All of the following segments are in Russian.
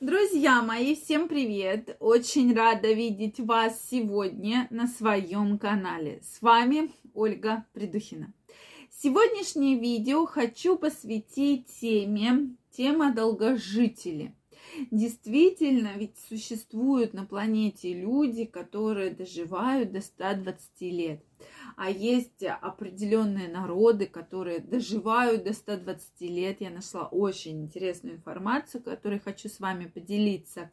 Друзья мои, всем привет! Очень рада видеть вас сегодня на своем канале. С вами Ольга Придухина. Сегодняшнее видео хочу посвятить теме тема долгожители. Действительно, ведь существуют на планете люди, которые доживают до 120 лет а есть определенные народы, которые доживают до 120 лет. Я нашла очень интересную информацию, которой хочу с вами поделиться.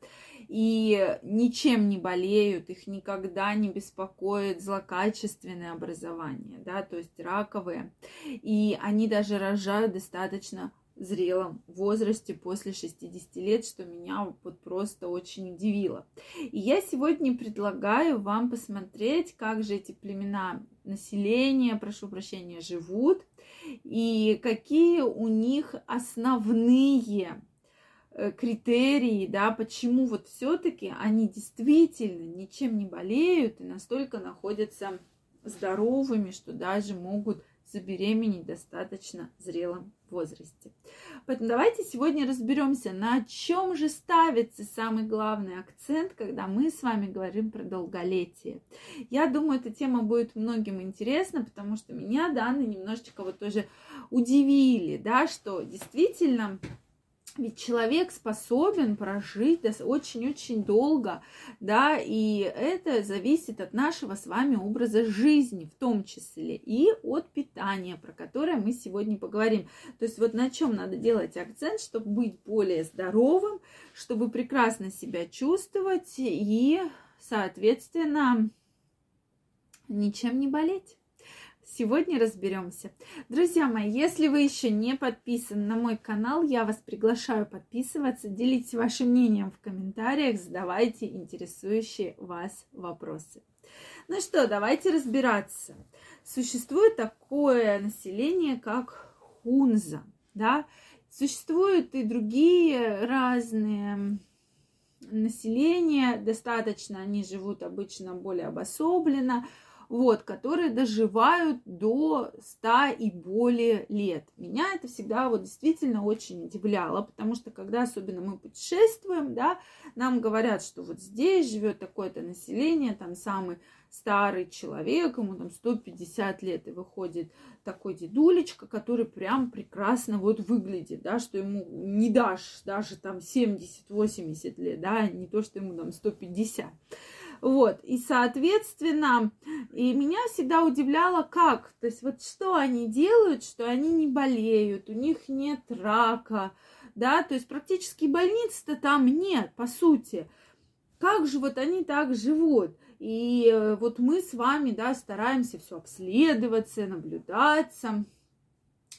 И ничем не болеют, их никогда не беспокоит злокачественное образование, да, то есть раковые. И они даже рожают достаточно зрелом возрасте после 60 лет, что меня вот просто очень удивило. И я сегодня предлагаю вам посмотреть, как же эти племена населения, прошу прощения, живут, и какие у них основные э, критерии, да, почему вот все-таки они действительно ничем не болеют и настолько находятся здоровыми, что даже могут забеременеть достаточно зрелом возрасте. Поэтому давайте сегодня разберемся, на чем же ставится самый главный акцент, когда мы с вами говорим про долголетие. Я думаю, эта тема будет многим интересна, потому что меня данные немножечко вот тоже удивили, да, что действительно ведь человек способен прожить очень-очень долго, да, и это зависит от нашего с вами образа жизни в том числе и от питания, про которое мы сегодня поговорим. То есть вот на чем надо делать акцент, чтобы быть более здоровым, чтобы прекрасно себя чувствовать и, соответственно, ничем не болеть. Сегодня разберемся. Друзья мои, если вы еще не подписаны на мой канал, я вас приглашаю подписываться, делитесь вашим мнением в комментариях, задавайте интересующие вас вопросы. Ну что, давайте разбираться. Существует такое население, как хунза, да? Существуют и другие разные населения, достаточно они живут обычно более обособленно, вот, которые доживают до 100 и более лет. Меня это всегда вот действительно очень удивляло, потому что когда особенно мы путешествуем, да, нам говорят, что вот здесь живет такое-то население, там самый старый человек, ему там 150 лет, и выходит такой дедулечка, который прям прекрасно вот выглядит, да, что ему не дашь даже там 70-80 лет, да, не то, что ему там 150. Вот, и, соответственно, и меня всегда удивляло, как, то есть вот что они делают, что они не болеют, у них нет рака, да, то есть практически больниц-то там нет, по сути. Как же вот они так живут? И э, вот мы с вами, да, стараемся все обследоваться, наблюдаться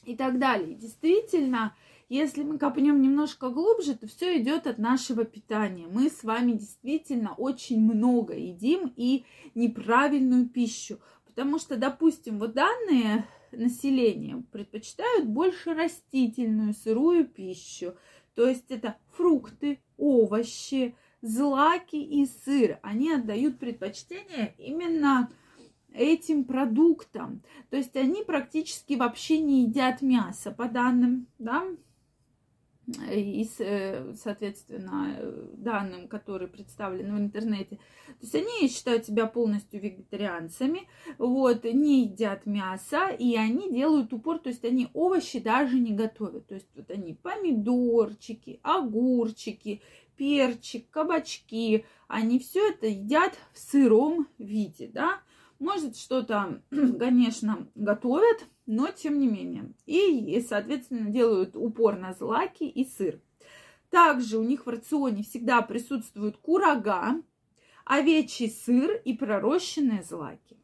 и так далее. действительно, если мы копнем немножко глубже, то все идет от нашего питания. Мы с вами действительно очень много едим и неправильную пищу. Потому что, допустим, вот данные населения предпочитают больше растительную сырую пищу. То есть это фрукты, овощи, злаки и сыр. Они отдают предпочтение именно этим продуктам. То есть они практически вообще не едят мясо, по данным, да, и, э, соответственно, данным, которые представлены в интернете. То есть они считают себя полностью вегетарианцами, вот, не едят мясо, и они делают упор, то есть они овощи даже не готовят. То есть вот они помидорчики, огурчики, перчик, кабачки, они все это едят в сыром виде, да. Может, что-то, конечно, готовят, но тем не менее. И, соответственно, делают упор на злаки и сыр. Также у них в рационе всегда присутствует курага, овечий сыр и пророщенные злаки.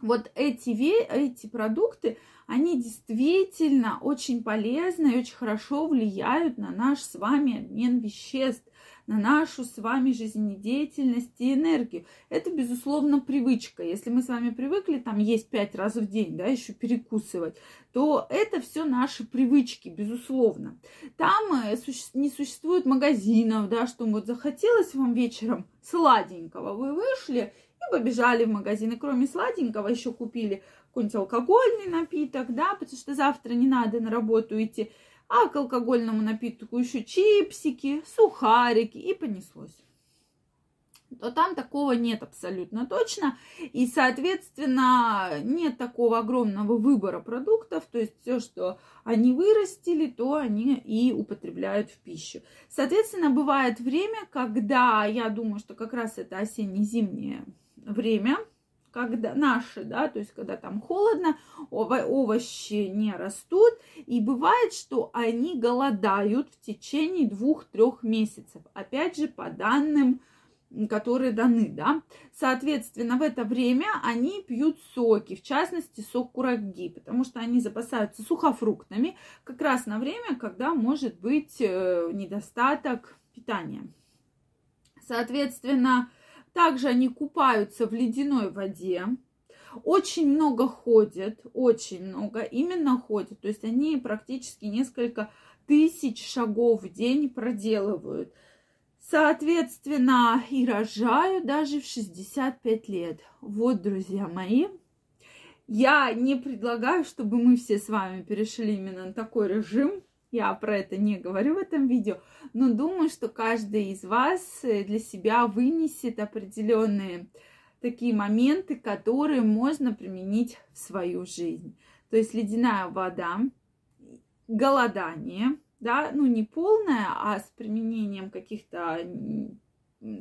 Вот эти, эти продукты, они действительно очень полезны и очень хорошо влияют на наш с вами обмен веществ на нашу с вами жизнедеятельность и энергию. Это, безусловно, привычка. Если мы с вами привыкли там есть пять раз в день, да, еще перекусывать, то это все наши привычки, безусловно. Там э, не существует магазинов, да, что вот захотелось вам вечером сладенького, вы вышли и побежали в магазин, и кроме сладенького еще купили какой-нибудь алкогольный напиток, да, потому что завтра не надо на работу идти, а к алкогольному напитку еще чипсики, сухарики и понеслось то там такого нет абсолютно точно. И, соответственно, нет такого огромного выбора продуктов. То есть все, что они вырастили, то они и употребляют в пищу. Соответственно, бывает время, когда, я думаю, что как раз это осенне-зимнее время, когда наши, да, то есть когда там холодно, овощи не растут, и бывает, что они голодают в течение двух-трех месяцев. Опять же, по данным которые даны, да. Соответственно, в это время они пьют соки, в частности, сок кураги, потому что они запасаются сухофруктами как раз на время, когда может быть э, недостаток питания. Соответственно, также они купаются в ледяной воде, очень много ходят, очень много именно ходят, то есть они практически несколько тысяч шагов в день проделывают. Соответственно, и рожаю даже в 65 лет. Вот, друзья мои, я не предлагаю, чтобы мы все с вами перешли именно на такой режим. Я про это не говорю в этом видео, но думаю, что каждый из вас э, для себя вынесет определенные такие моменты, которые можно применить в свою жизнь. То есть ледяная вода, голодание – да, ну не полная, а с применением каких-то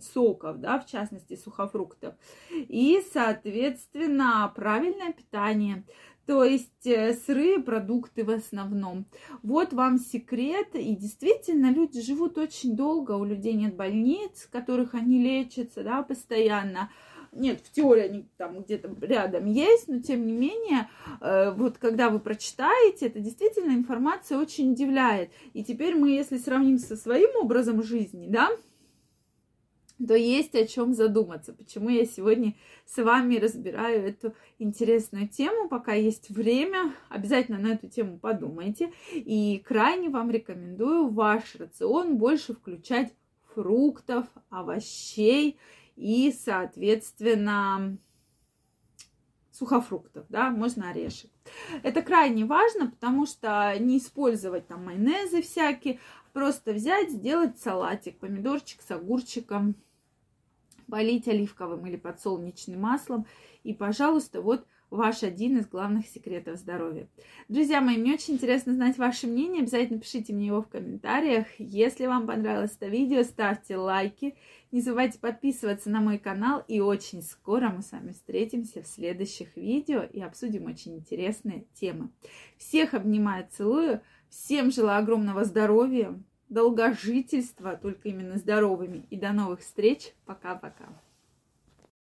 соков, да, в частности сухофруктов. И, соответственно, правильное питание, то есть э, сырые продукты в основном. Вот вам секрет. И действительно, люди живут очень долго, у людей нет больниц, в которых они лечатся, да, постоянно. Нет, в теории они там где-то рядом есть, но тем не менее, э, вот когда вы прочитаете, это действительно информация очень удивляет. И теперь мы, если сравним со своим образом жизни, да, то есть о чем задуматься. Почему я сегодня с вами разбираю эту интересную тему, пока есть время, обязательно на эту тему подумайте. И крайне вам рекомендую ваш рацион больше включать фруктов, овощей и, соответственно, сухофруктов, да, можно орешек. Это крайне важно, потому что не использовать там майонезы всякие, просто взять, сделать салатик, помидорчик с огурчиком, полить оливковым или подсолнечным маслом. И, пожалуйста, вот ваш один из главных секретов здоровья. Друзья мои, мне очень интересно знать ваше мнение. Обязательно пишите мне его в комментариях. Если вам понравилось это видео, ставьте лайки. Не забывайте подписываться на мой канал. И очень скоро мы с вами встретимся в следующих видео и обсудим очень интересные темы. Всех обнимаю, целую. Всем желаю огромного здоровья, долгожительства, только именно здоровыми. И до новых встреч. Пока-пока.